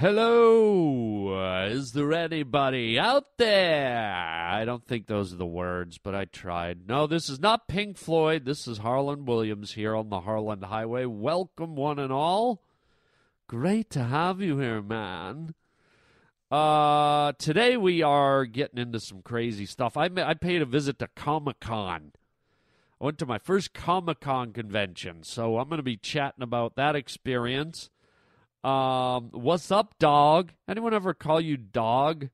Hello, uh, is there anybody out there? I don't think those are the words, but I tried. No, this is not Pink Floyd. This is Harland Williams here on the Harland Highway. Welcome, one and all. Great to have you here, man. Uh, today we are getting into some crazy stuff. I, I paid a visit to Comic Con. I went to my first Comic Con convention, so I'm going to be chatting about that experience. Um, what's up, dog? Anyone ever call you dog?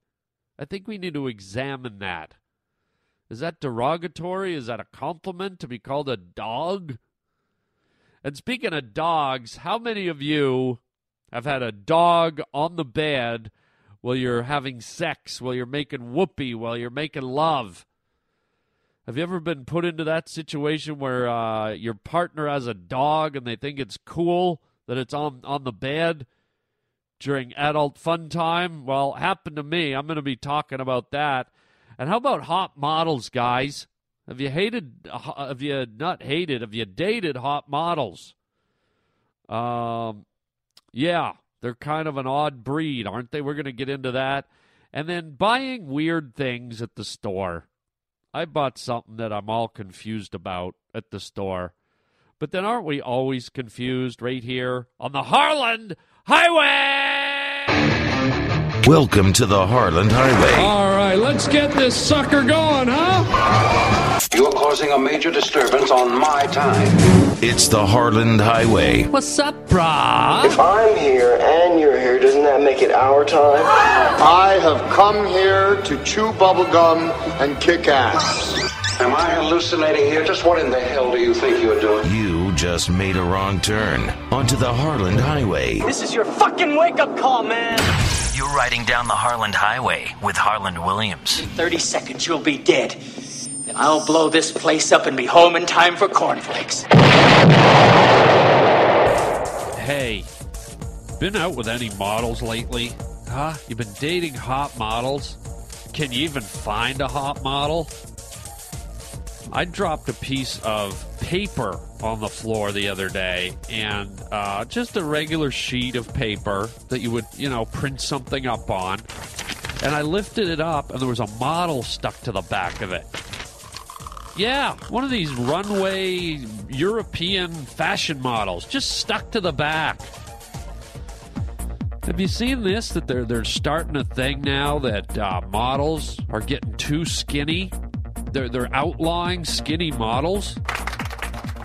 I think we need to examine that. Is that derogatory? Is that a compliment to be called a dog? And speaking of dogs, how many of you have had a dog on the bed while you're having sex, while you're making whoopee, while you're making love? Have you ever been put into that situation where uh, your partner has a dog and they think it's cool? That it's on on the bed during adult fun time? Well, happened to me. I'm going to be talking about that. And how about hot models, guys? Have you hated? Have you not hated? Have you dated hot models? Um, yeah, they're kind of an odd breed, aren't they? We're going to get into that. And then buying weird things at the store. I bought something that I'm all confused about at the store. But then aren't we always confused right here on the Harland Highway? Welcome to the Harland Highway. All right, let's get this sucker going, huh? You're causing a major disturbance on my time. It's the Harland Highway. What's up, brah? If I'm here and you're here, doesn't that make it our time? I have come here to chew bubblegum and kick ass. Am I hallucinating here? Just what in the hell do you think you're doing? You just made a wrong turn onto the Harland Highway. This is your fucking wake up call, man. You're riding down the Harland Highway with Harland Williams. In 30 seconds, you'll be dead. Then I'll blow this place up and be home in time for cornflakes. Hey, been out with any models lately? Huh? You've been dating hot models? Can you even find a hot model? I dropped a piece of paper on the floor the other day, and uh, just a regular sheet of paper that you would, you know, print something up on. And I lifted it up, and there was a model stuck to the back of it. Yeah, one of these runway European fashion models just stuck to the back. Have you seen this? That they're they're starting a thing now that uh, models are getting too skinny they're they're outlawing skinny models.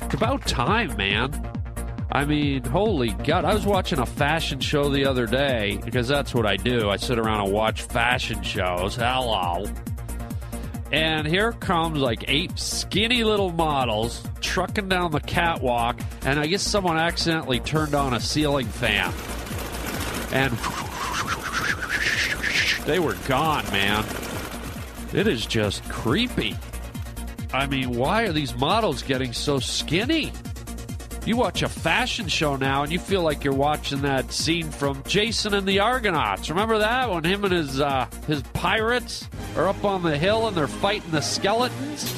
It's about time, man. I mean, holy God. I was watching a fashion show the other day because that's what I do. I sit around and watch fashion shows. Hello. And here comes like eight skinny little models trucking down the catwalk, and I guess someone accidentally turned on a ceiling fan. And they were gone, man. It is just creepy. I mean, why are these models getting so skinny? You watch a fashion show now and you feel like you're watching that scene from Jason and the Argonauts. Remember that when him and his uh, his pirates are up on the hill and they're fighting the skeletons?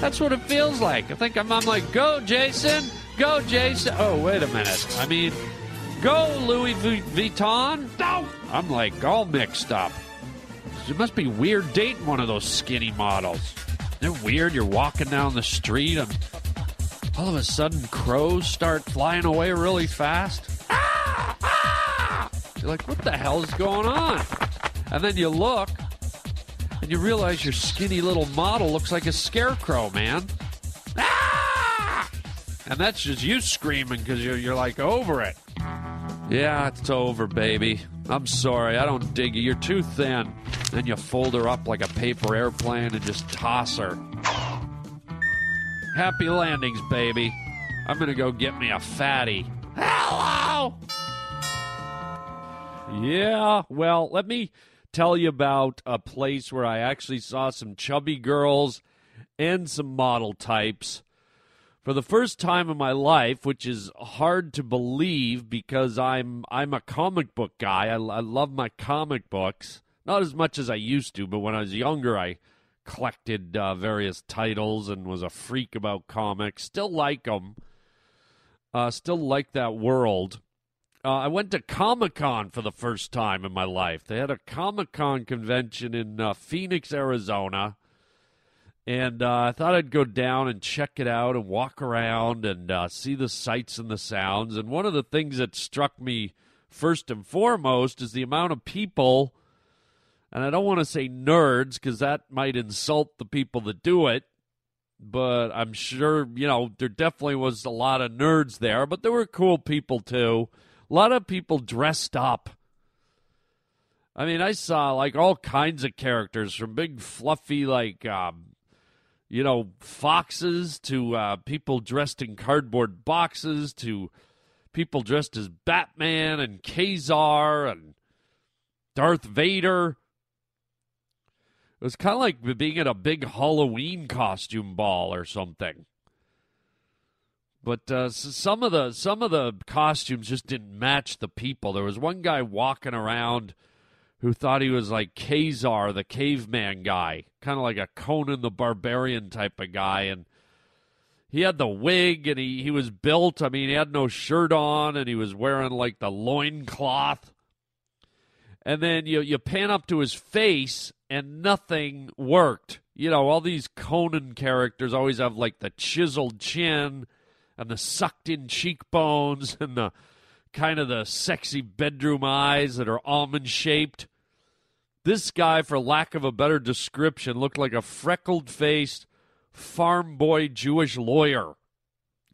That's what it feels like. I think I'm, I'm like, go Jason, go Jason. Oh wait a minute. I mean, go Louis Vuitton. No, I'm like all mixed up. It must be weird dating one of those skinny models. They're weird. You're walking down the street and all of a sudden crows start flying away really fast. You're like, what the hell is going on? And then you look and you realize your skinny little model looks like a scarecrow, man. And that's just you screaming because you're, you're like over it. Yeah, it's over, baby. I'm sorry, I don't dig you. You're too thin. Then you fold her up like a paper airplane and just toss her. Happy landings, baby. I'm gonna go get me a fatty. Hello! Yeah, well, let me tell you about a place where I actually saw some chubby girls and some model types for the first time in my life, which is hard to believe because I'm I'm a comic book guy. I, I love my comic books, not as much as I used to, but when I was younger, I collected uh, various titles and was a freak about comics. Still like them. Uh, still like that world. uh, I went to Comic Con for the first time in my life. They had a Comic Con convention in uh, Phoenix, Arizona. And uh, I thought I'd go down and check it out and walk around and uh, see the sights and the sounds. And one of the things that struck me first and foremost is the amount of people, and I don't want to say nerds because that might insult the people that do it, but I'm sure, you know, there definitely was a lot of nerds there, but there were cool people too. A lot of people dressed up. I mean, I saw like all kinds of characters from big, fluffy, like, um, you know, foxes to uh, people dressed in cardboard boxes to people dressed as Batman and Ka-Zar and Darth Vader. It was kind of like being at a big Halloween costume ball or something. But uh, some of the some of the costumes just didn't match the people. There was one guy walking around who thought he was like Ka-Zar, the caveman guy, kind of like a Conan the Barbarian type of guy, and he had the wig and he, he was built. I mean, he had no shirt on and he was wearing like the loin cloth. And then you you pan up to his face and nothing worked. You know, all these Conan characters always have like the chiseled chin and the sucked in cheekbones and the kind of the sexy bedroom eyes that are almond shaped. This guy, for lack of a better description, looked like a freckled faced farm boy Jewish lawyer.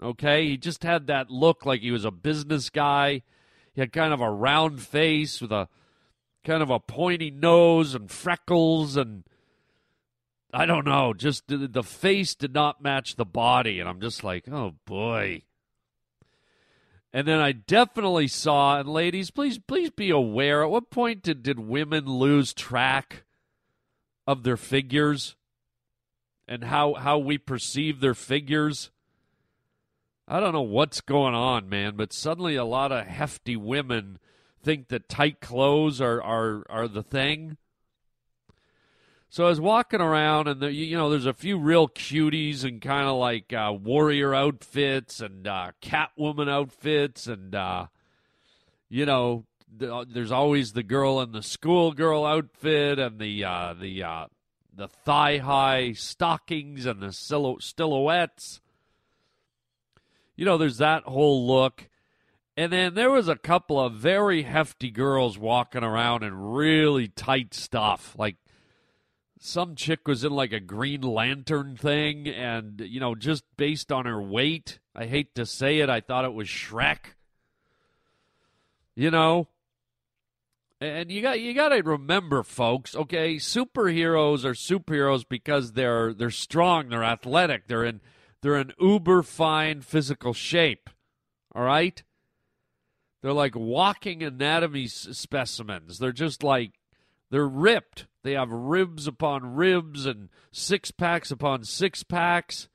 Okay? He just had that look like he was a business guy. He had kind of a round face with a kind of a pointy nose and freckles and I don't know, just the face did not match the body and I'm just like, "Oh boy." And then I definitely saw, and ladies, please please be aware. At what point did, did women lose track of their figures and how how we perceive their figures? I don't know what's going on, man, but suddenly a lot of hefty women think that tight clothes are are, are the thing. So I was walking around, and the, you know, there's a few real cuties and kind of like uh, warrior outfits and uh, Catwoman outfits, and uh, you know, uh, there's always the girl in the schoolgirl outfit and the uh, the uh, the thigh high stockings and the silhouettes. You know, there's that whole look. And then there was a couple of very hefty girls walking around in really tight stuff, like some chick was in like a Green Lantern thing, and you know, just based on her weight, I hate to say it, I thought it was Shrek. You know, and you got you got to remember, folks. Okay, superheroes are superheroes because they're they're strong, they're athletic, they're in they're in uber fine physical shape. All right, they're like walking anatomy specimens. They're just like they're ripped. They have ribs upon ribs and six packs upon six packs.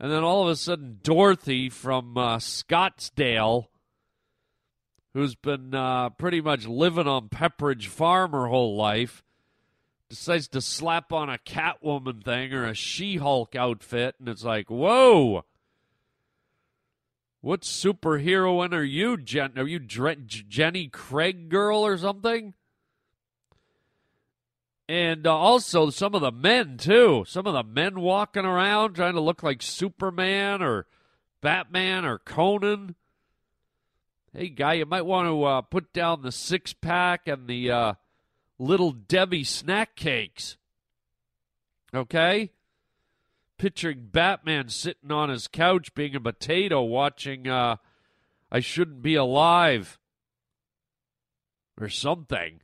And then all of a sudden, Dorothy from uh, Scottsdale, who's been uh, pretty much living on Pepperidge Farm her whole life, decides to slap on a Catwoman thing or a She Hulk outfit. And it's like, whoa. What superheroine are you, Jen? Are you Dre- Jenny Craig girl or something? And uh, also some of the men, too. Some of the men walking around trying to look like Superman or Batman or Conan. Hey, guy, you might want to uh, put down the six pack and the uh, little Debbie snack cakes. Okay? Picturing Batman sitting on his couch being a potato watching uh, I Shouldn't Be Alive or something.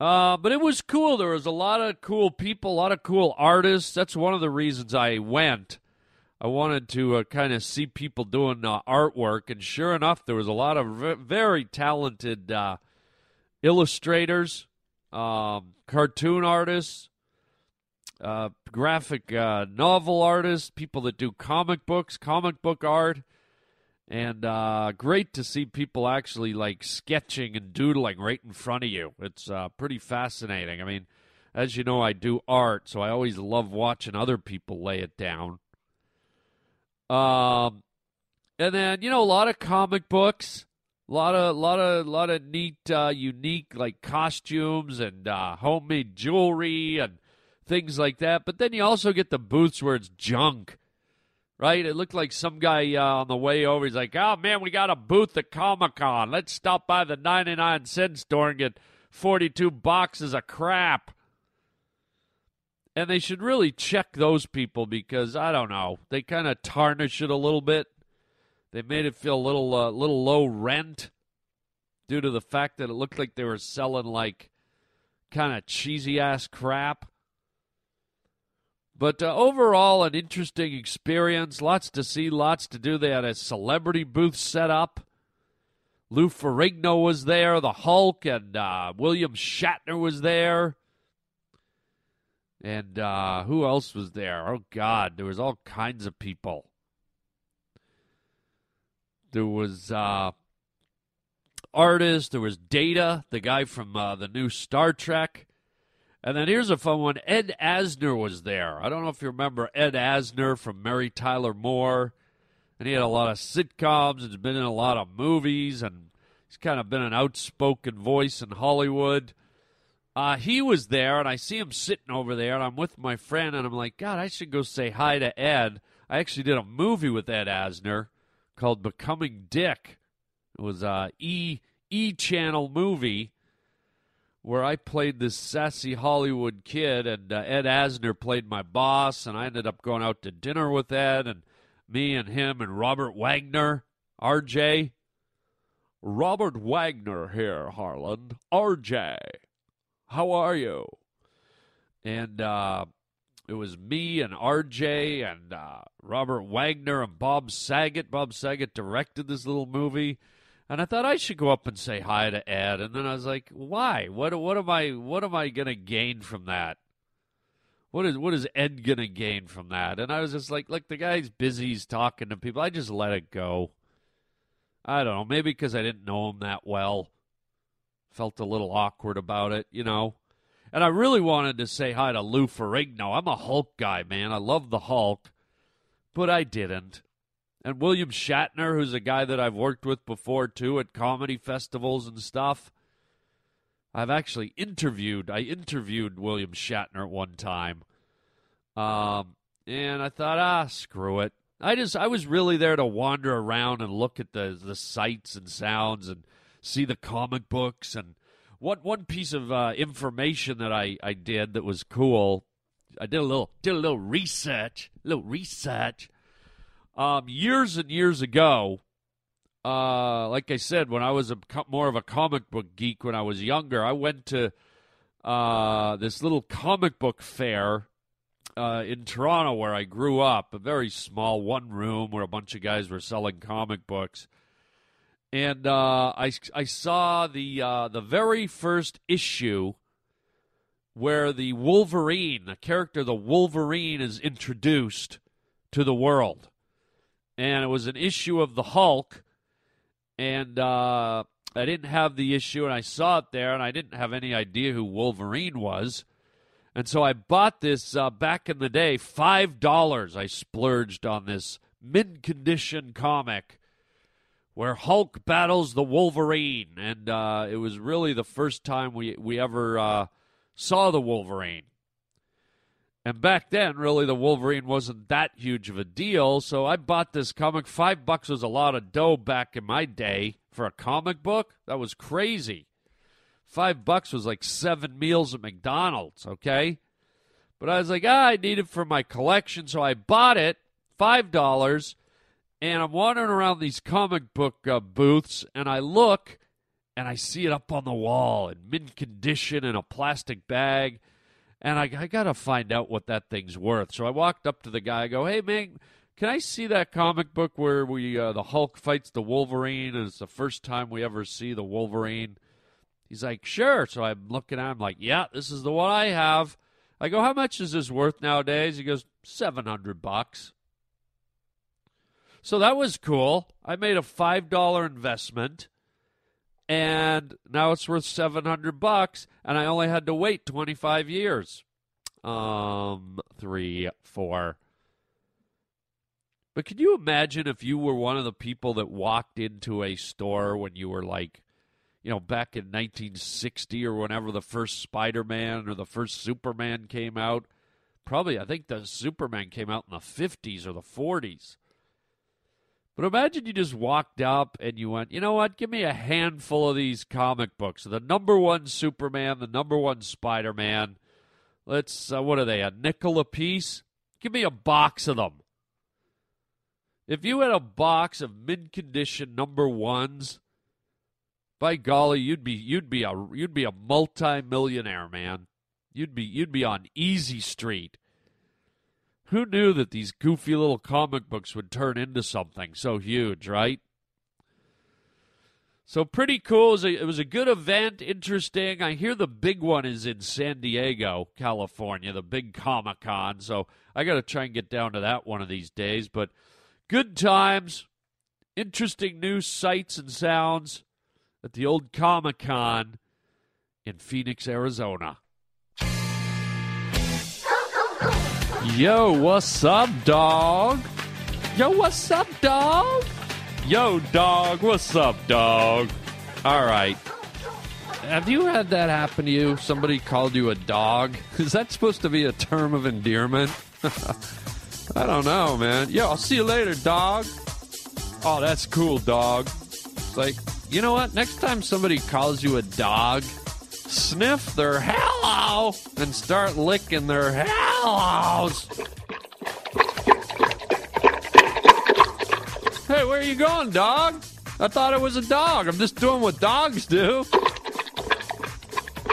Uh, but it was cool. There was a lot of cool people, a lot of cool artists. That's one of the reasons I went. I wanted to uh, kind of see people doing uh, artwork, and sure enough, there was a lot of v- very talented uh, illustrators, um, cartoon artists, uh, graphic uh, novel artists, people that do comic books, comic book art and uh, great to see people actually like sketching and doodling right in front of you. It's uh, pretty fascinating. I mean, as you know, I do art, so I always love watching other people lay it down. Um, and then you know a lot of comic books. A lot of, lot of, lot of neat, uh, unique like costumes and uh, homemade jewelry and things like that. But then you also get the booths where it's junk, right? It looked like some guy uh, on the way over. He's like, "Oh man, we got a booth at Comic Con. Let's stop by the ninety-nine cent store and get forty-two boxes of crap." And they should really check those people because I don't know, they kind of tarnish it a little bit. They made it feel a little, uh, little low rent due to the fact that it looked like they were selling like kind of cheesy ass crap. But uh, overall, an interesting experience. Lots to see, lots to do. They had a celebrity booth set up. Lou Ferrigno was there, the Hulk, and uh, William Shatner was there. And uh, who else was there? Oh, God, there was all kinds of people. There was uh, artists. There was Data, the guy from uh, the new Star Trek. And then here's a fun one. Ed Asner was there. I don't know if you remember Ed Asner from Mary Tyler Moore. And he had a lot of sitcoms and has been in a lot of movies. And he's kind of been an outspoken voice in Hollywood. Uh, he was there, and I see him sitting over there, and I'm with my friend, and I'm like, God, I should go say hi to Ed. I actually did a movie with Ed Asner called Becoming Dick. It was a E E channel movie where I played this sassy Hollywood kid, and uh, Ed Asner played my boss, and I ended up going out to dinner with Ed, and me and him and Robert Wagner, RJ. Robert Wagner here, Harland. RJ. How are you? And uh, it was me and RJ and uh, Robert Wagner and Bob Saget. Bob Saget directed this little movie, and I thought I should go up and say hi to Ed. And then I was like, "Why? What? What am I? What am I gonna gain from that? What is? What is Ed gonna gain from that?" And I was just like, "Look, the guy's busy. He's talking to people. I just let it go. I don't know. Maybe because I didn't know him that well." Felt a little awkward about it, you know. And I really wanted to say hi to Lou Ferrigno. I'm a Hulk guy, man. I love the Hulk, but I didn't. And William Shatner, who's a guy that I've worked with before too at comedy festivals and stuff. I've actually interviewed. I interviewed William Shatner at one time, um, and I thought, ah, screw it. I just I was really there to wander around and look at the the sights and sounds and see the comic books and what one piece of uh, information that I, I did that was cool. I did a little did a little research, a little research. Um, years and years ago, uh, like I said, when I was a more of a comic book geek when I was younger, I went to uh, this little comic book fair uh, in Toronto where I grew up. A very small one room where a bunch of guys were selling comic books and uh, I I saw the uh, the very first issue where the Wolverine, the character the Wolverine, is introduced to the world, and it was an issue of the Hulk, and uh, I didn't have the issue, and I saw it there, and I didn't have any idea who Wolverine was. And so I bought this uh, back in the day, five dollars. I splurged on this mid condition comic where Hulk battles the Wolverine, and uh, it was really the first time we we ever uh, saw the Wolverine. And back then, really, the Wolverine wasn't that huge of a deal. So I bought this comic. Five bucks was a lot of dough back in my day for a comic book. That was crazy. Five bucks was like seven meals at McDonald's. Okay, but I was like, ah, I need it for my collection, so I bought it. Five dollars and I'm wandering around these comic book uh, booths, and I look, and I see it up on the wall in mint condition in a plastic bag, and I, I got to find out what that thing's worth. So I walked up to the guy. I go, "Hey, man, can I see that comic book where we uh, the Hulk fights the Wolverine, and it's the first time we ever see the Wolverine?" He's like, "Sure." So I'm looking at him like, "Yeah, this is the one I have." I go, "How much is this worth nowadays?" He goes, 700 bucks." So that was cool. I made a $5 investment and now it's worth 700 bucks and I only had to wait 25 years. Um 3 4 But can you imagine if you were one of the people that walked into a store when you were like, you know, back in 1960 or whenever the first Spider Man or the first Superman came out? Probably, I think the Superman came out in the 50s or the 40s. But imagine you just walked up and you went, you know what? Give me a handful of these comic books. The number one Superman, the number one Spider Man. Let's, uh, what are they, a nickel a piece? Give me a box of them. If you had a box of mid condition number ones, by golly, you'd be you'd be a you'd be a multi-millionaire, man. You'd be you'd be on easy street. Who knew that these goofy little comic books would turn into something so huge, right? So pretty cool. It was, a, it was a good event, interesting. I hear the big one is in San Diego, California, the big Comic Con. So I got to try and get down to that one of these days. But good times, interesting new sights and sounds at the old Comic Con in Phoenix, Arizona. Yo, what's up, dog? Yo, what's up, dog? Yo, dog, what's up, dog? All right. Have you had that happen to you? Somebody called you a dog? Is that supposed to be a term of endearment? I don't know, man. Yo, I'll see you later, dog. Oh, that's cool, dog. It's like, you know what? Next time somebody calls you a dog, sniff their hello and start licking their hellos. Hey, where are you going, dog? I thought it was a dog. I'm just doing what dogs do.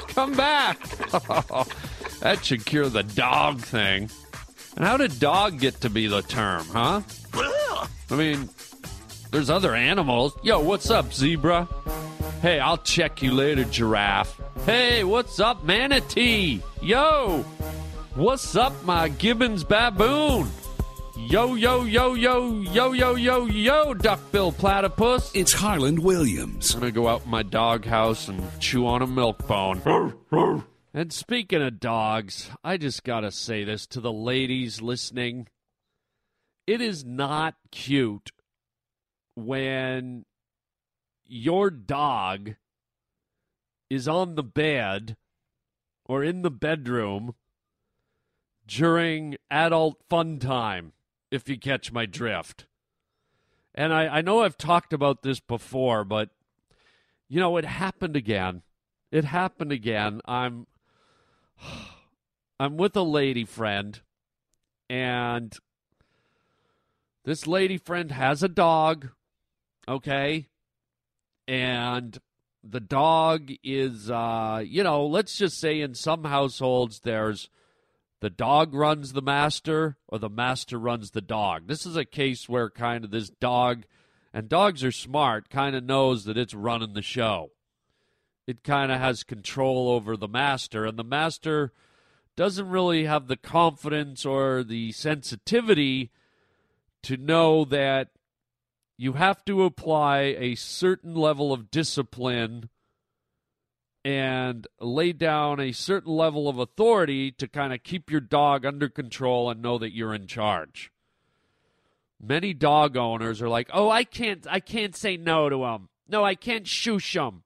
Come back. that should cure the dog thing. And how did dog get to be the term, huh? I mean, there's other animals. Yo, what's up, zebra? Hey, I'll check you later, giraffe. Hey, what's up, manatee? Yo, what's up, my gibbons baboon? Yo, yo, yo, yo, yo, yo, yo, yo, duckbill platypus. It's Harland Williams. I'm gonna go out in my doghouse and chew on a milk bone. and speaking of dogs, I just gotta say this to the ladies listening. It is not cute when your dog is on the bed or in the bedroom during adult fun time, if you catch my drift. And I, I know I've talked about this before, but you know, it happened again. It happened again. I'm I'm with a lady friend and this lady friend has a dog, okay? And the dog is uh you know, let's just say in some households there's the dog runs the master or the master runs the dog. This is a case where kind of this dog and dogs are smart, kind of knows that it's running the show. It kind of has control over the master and the master doesn't really have the confidence or the sensitivity to know that you have to apply a certain level of discipline and lay down a certain level of authority to kind of keep your dog under control and know that you're in charge. Many dog owners are like, "Oh, I can't I can't say no to him. No, I can't shoosh him.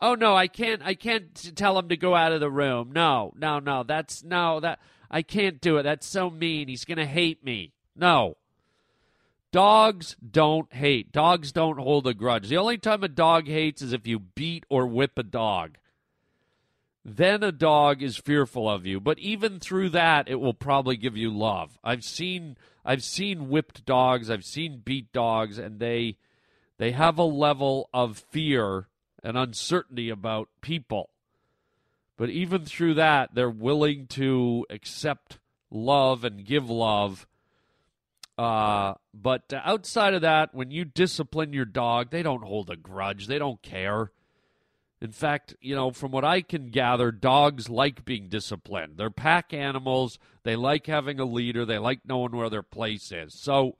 Oh no, I can't I can't tell him to go out of the room. No, no, no. That's no that I can't do it. That's so mean. He's going to hate me." No. Dogs don't hate. Dogs don't hold a grudge. The only time a dog hates is if you beat or whip a dog. Then a dog is fearful of you. But even through that, it will probably give you love. I've seen I've seen whipped dogs, I've seen beat dogs, and they they have a level of fear and uncertainty about people. But even through that, they're willing to accept love and give love uh, but outside of that, when you discipline your dog, they don't hold a grudge. They don't care. In fact, you know, from what I can gather, dogs like being disciplined. They're pack animals. They like having a leader. They like knowing where their place is. So,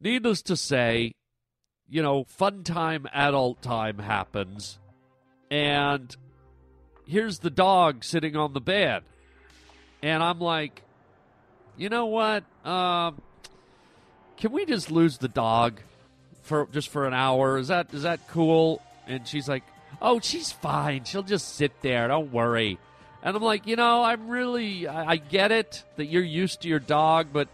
needless to say, you know, fun time, adult time happens. And here's the dog sitting on the bed. And I'm like, you know what? Um, can we just lose the dog for just for an hour? Is that is that cool? And she's like, oh, she's fine. She'll just sit there. Don't worry. And I'm like, you know, I'm really, I, I get it that you're used to your dog, but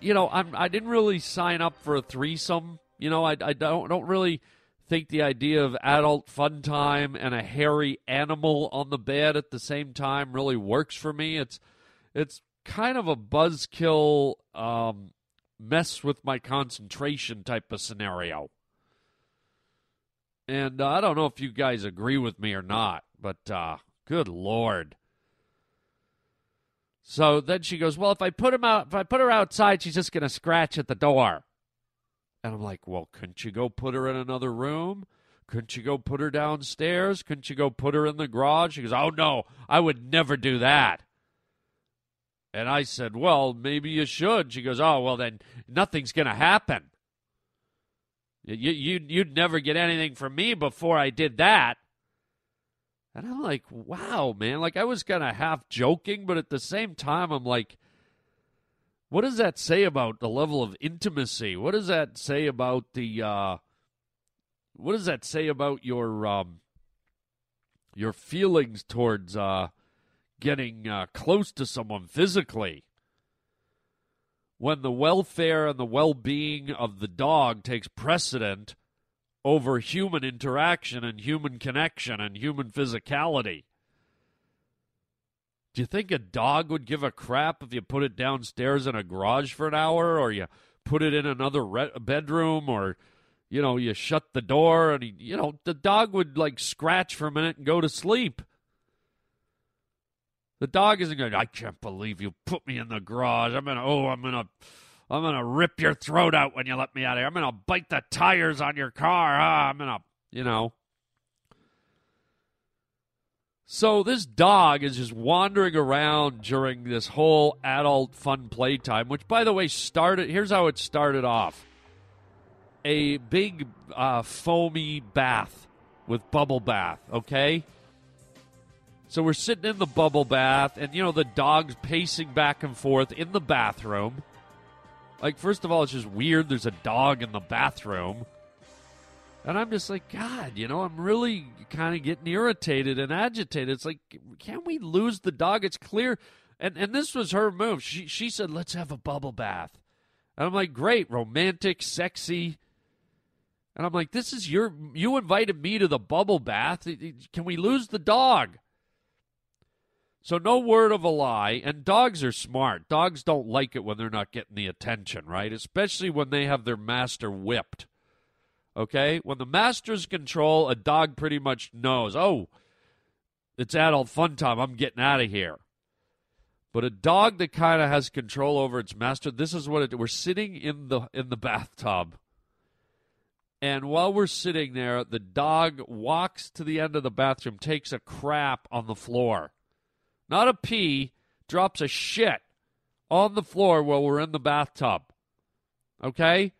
you know, I'm, I didn't really sign up for a threesome. You know, I, I don't don't really think the idea of adult fun time and a hairy animal on the bed at the same time really works for me. It's it's kind of a buzzkill, um, mess with my concentration type of scenario. And uh, I don't know if you guys agree with me or not, but uh, good lord. So then she goes, "Well, if I put him out, if I put her outside, she's just going to scratch at the door." And I'm like, "Well, couldn't you go put her in another room? Couldn't you go put her downstairs? Couldn't you go put her in the garage?" She goes, "Oh no, I would never do that." And I said, Well, maybe you should. She goes, Oh, well, then nothing's going to happen. You, you, you'd never get anything from me before I did that. And I'm like, Wow, man. Like, I was kind of half joking, but at the same time, I'm like, What does that say about the level of intimacy? What does that say about the, uh, what does that say about your, um, your feelings towards, uh, getting uh, close to someone physically. When the welfare and the well being of the dog takes precedent over human interaction and human connection and human physicality. Do you think a dog would give a crap if you put it downstairs in a garage for an hour or you put it in another re- bedroom or you know you shut the door and you know the dog would like scratch for a minute and go to sleep the dog isn't going. I can't believe you put me in the garage. I'm gonna. Oh, I'm gonna. I'm gonna rip your throat out when you let me out of here. I'm gonna bite the tires on your car. Ah, I'm gonna. You know. So this dog is just wandering around during this whole adult fun playtime, which, by the way, started. Here's how it started off: a big uh, foamy bath with bubble bath. Okay so we're sitting in the bubble bath, and you know the dog's pacing back and forth in the bathroom. Like, first of all, it's just weird. There's a dog in the bathroom. And I'm just like, God, you know, I'm really kind of getting irritated and agitated. It's like, can't we lose the dog? It's clear. And and this was her move. She she said, let's have a bubble bath. And I'm like, great, romantic, sexy. And I'm like, this is your, you invited me to the bubble bath. Can we lose the dog? So no word of a lie, and dogs are smart. Dogs don't like it when they're not getting the attention, right? Especially when they have their master whipped. Okay? When the master's control, a dog pretty much knows, "Oh, it's adult fun time. I'm getting out of here." But a dog that kind of has control over its master, this is what it we're sitting in the in the bathtub. And while we're sitting there, the dog walks to the end of the bathroom, takes a crap on the floor not a pee, drops a shit on the floor while we're in the bathtub. Okay?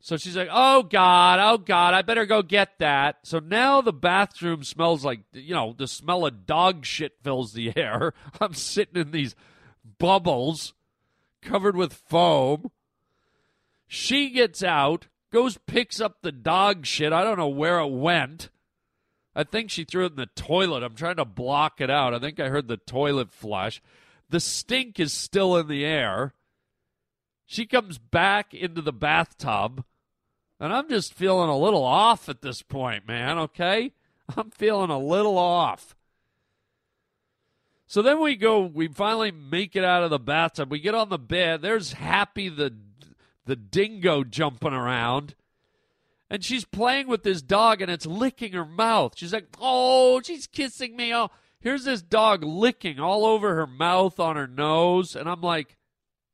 So she's like, oh God, oh God, I better go get that. So now the bathroom smells like, you know, the smell of dog shit fills the air. I'm sitting in these bubbles covered with foam. She gets out, goes, picks up the dog shit. I don't know where it went. I think she threw it in the toilet. I'm trying to block it out. I think I heard the toilet flush. The stink is still in the air. She comes back into the bathtub, and I'm just feeling a little off at this point, man, okay? I'm feeling a little off. So then we go, we finally make it out of the bathtub. We get on the bed. There's Happy the the dingo jumping around and she's playing with this dog and it's licking her mouth. She's like, "Oh, she's kissing me." Oh, here's this dog licking all over her mouth, on her nose, and I'm like,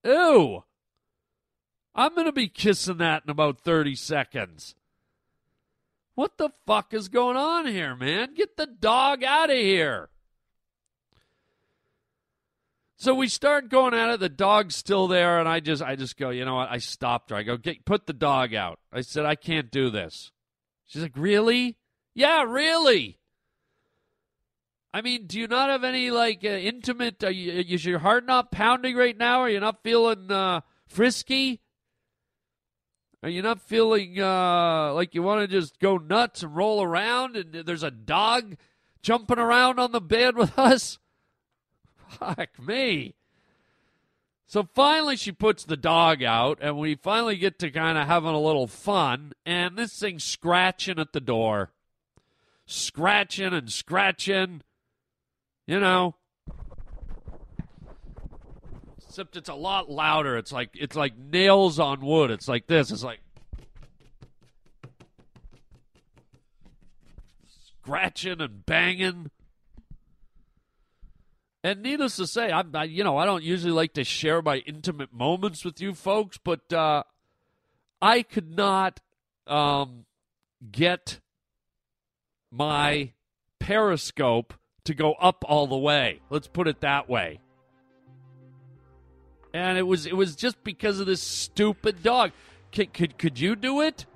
"Ew." I'm going to be kissing that in about 30 seconds. What the fuck is going on here, man? Get the dog out of here. So we start going at it. The dog's still there, and I just, I just go, you know what? I stopped her. I go, get, put the dog out. I said, I can't do this. She's like, really? Yeah, really. I mean, do you not have any like uh, intimate? Uh, is your heart not pounding right now? Are you not feeling uh, frisky? Are you not feeling uh, like you want to just go nuts and roll around and there's a dog jumping around on the bed with us? Fuck me. So finally, she puts the dog out, and we finally get to kind of having a little fun. And this thing's scratching at the door, scratching and scratching. You know, except it's a lot louder. It's like it's like nails on wood. It's like this. It's like scratching and banging. And needless to say, I'm, I, you know, I don't usually like to share my intimate moments with you folks, but uh, I could not um, get my Periscope to go up all the way. Let's put it that way. And it was it was just because of this stupid dog. Could could, could you do it?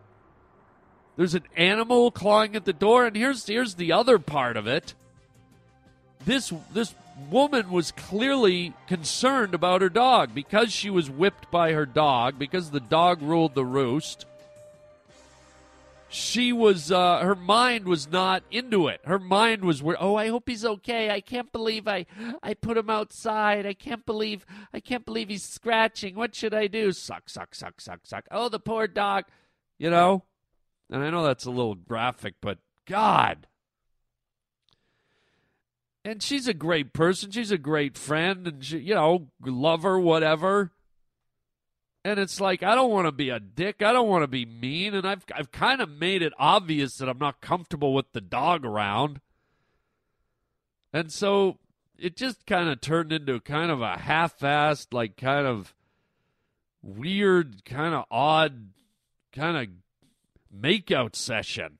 There's an animal clawing at the door, and here's here's the other part of it. This this woman was clearly concerned about her dog. Because she was whipped by her dog because the dog ruled the roost she was uh, her mind was not into it. Her mind was where oh i hope he's okay. I can't believe i i put him outside. I can't believe i can't believe he's scratching. What should i do? Suck suck suck suck suck. Oh the poor dog. You know? And i know that's a little graphic but god and she's a great person. She's a great friend, and she, you know, lover, whatever. And it's like I don't want to be a dick. I don't want to be mean, and I've I've kind of made it obvious that I'm not comfortable with the dog around. And so it just kind of turned into kind of a half-assed, like kind of weird, kind of odd, kind of makeout session.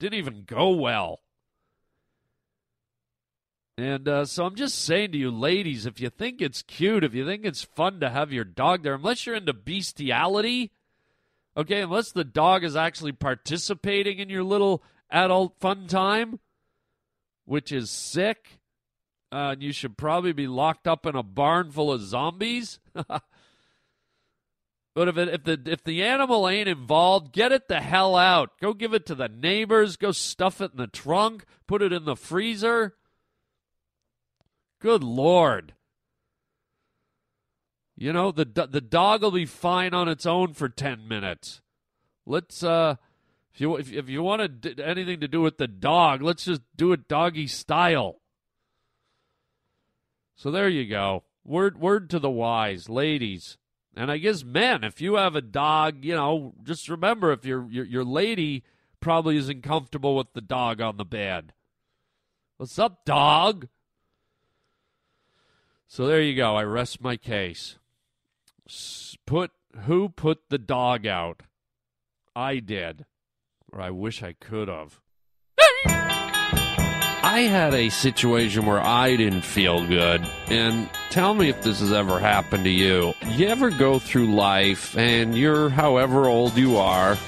Didn't even go well. And uh, so I'm just saying to you, ladies, if you think it's cute, if you think it's fun to have your dog there, unless you're into bestiality, okay, unless the dog is actually participating in your little adult fun time, which is sick, uh, you should probably be locked up in a barn full of zombies. but if it, if the if the animal ain't involved, get it the hell out. Go give it to the neighbors. Go stuff it in the trunk. Put it in the freezer. Good lord. You know, the the dog will be fine on its own for 10 minutes. Let's uh if you if, if you want to anything to do with the dog, let's just do it doggy style. So there you go. Word word to the wise, ladies. And I guess men, if you have a dog, you know, just remember if your your, your lady probably isn't comfortable with the dog on the bed. What's up, dog? So there you go. I rest my case. Put who put the dog out? I did, or I wish I could have. I had a situation where I didn't feel good, and tell me if this has ever happened to you. You ever go through life and you're however old you are,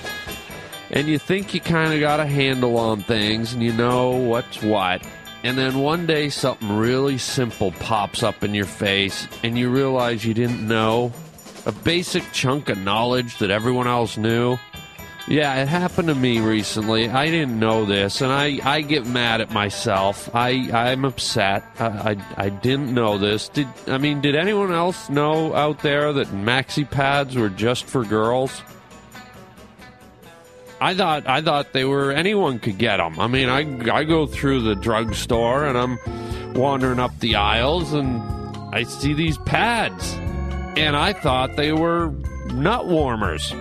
and you think you kind of got a handle on things and you know what's what, and then one day something really simple pops up in your face and you realize you didn't know a basic chunk of knowledge that everyone else knew. Yeah, it happened to me recently. I didn't know this, and I, I get mad at myself. I I'm upset. I, I, I didn't know this. Did I mean did anyone else know out there that maxi pads were just for girls? I thought I thought they were anyone could get them. I mean, I I go through the drugstore and I'm wandering up the aisles and I see these pads, and I thought they were nut warmers.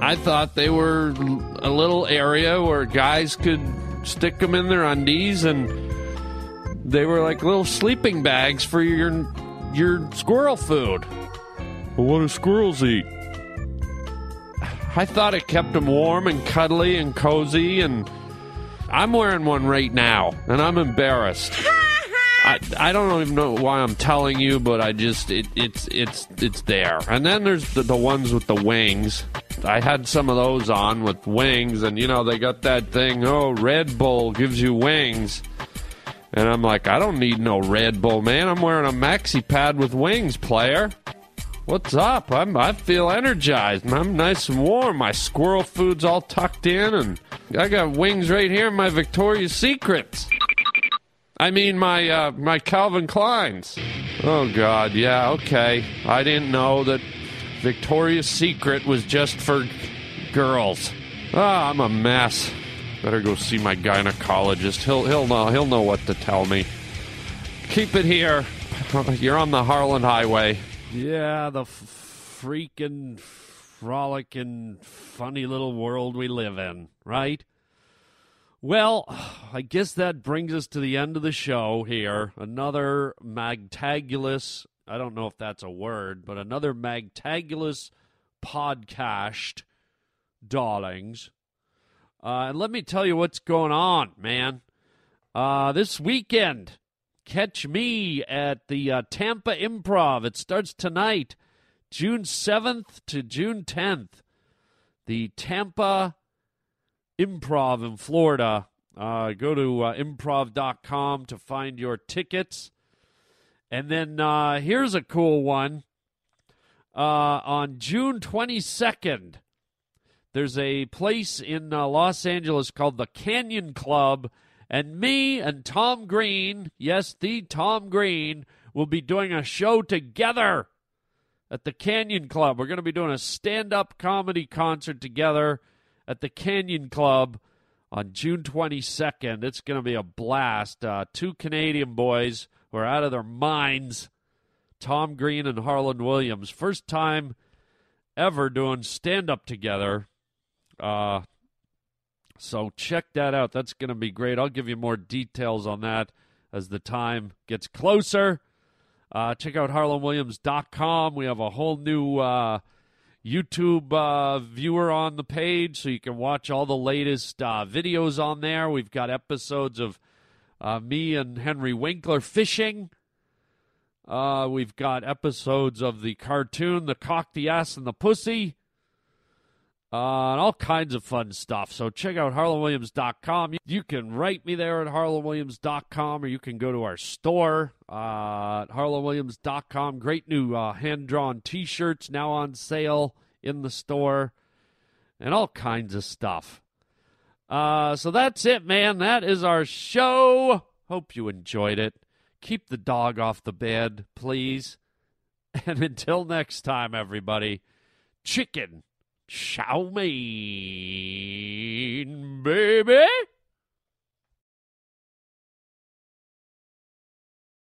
I thought they were a little area where guys could stick them in their undies, and they were like little sleeping bags for your your squirrel food. Well, what do squirrels eat? I thought it kept them warm and cuddly and cozy, and I'm wearing one right now, and I'm embarrassed. I, I don't even know why I'm telling you, but I just it, it's it's it's there. And then there's the, the ones with the wings. I had some of those on with wings, and you know they got that thing. Oh, Red Bull gives you wings, and I'm like, I don't need no Red Bull, man. I'm wearing a maxi pad with wings, player. What's up? I'm, I feel energized. I'm nice and warm. My squirrel food's all tucked in, and I got wings right here in my Victoria's Secrets. I mean, my uh, my Calvin Kleins. Oh God, yeah, okay. I didn't know that Victoria's Secret was just for girls. Ah, I'm a mess. Better go see my gynecologist. He'll he'll know he'll know what to tell me. Keep it here. You're on the Harland Highway. Yeah, the f- freaking, frolicking, funny little world we live in, right? Well, I guess that brings us to the end of the show here. Another magtagulous, I don't know if that's a word, but another magtagulous podcast, darlings. Uh, and let me tell you what's going on, man. Uh, this weekend, catch me at the uh, Tampa Improv. It starts tonight, June 7th to June 10th. The Tampa Improv in Florida. Uh, go to uh, improv.com to find your tickets. And then uh, here's a cool one. Uh, on June 22nd, there's a place in uh, Los Angeles called the Canyon Club, and me and Tom Green, yes, the Tom Green, will be doing a show together at the Canyon Club. We're going to be doing a stand up comedy concert together at the Canyon Club on June 22nd. It's going to be a blast. Uh, two Canadian boys who are out of their minds Tom Green and Harland Williams. First time ever doing stand up together. Uh, so check that out. That's going to be great. I'll give you more details on that as the time gets closer. Uh, check out harlandwilliams.com. We have a whole new uh, YouTube uh, viewer on the page, so you can watch all the latest uh, videos on there. We've got episodes of uh, me and Henry Winkler fishing. Uh, we've got episodes of the cartoon, The Cock, the Ass, and the Pussy. Uh, and all kinds of fun stuff. So check out harlandwilliams.com. You can write me there at harlandwilliams.com or you can go to our store uh, at harlandwilliams.com. Great new uh, hand drawn t shirts now on sale in the store and all kinds of stuff. Uh, so that's it, man. That is our show. Hope you enjoyed it. Keep the dog off the bed, please. And until next time, everybody, chicken chow mein, baby.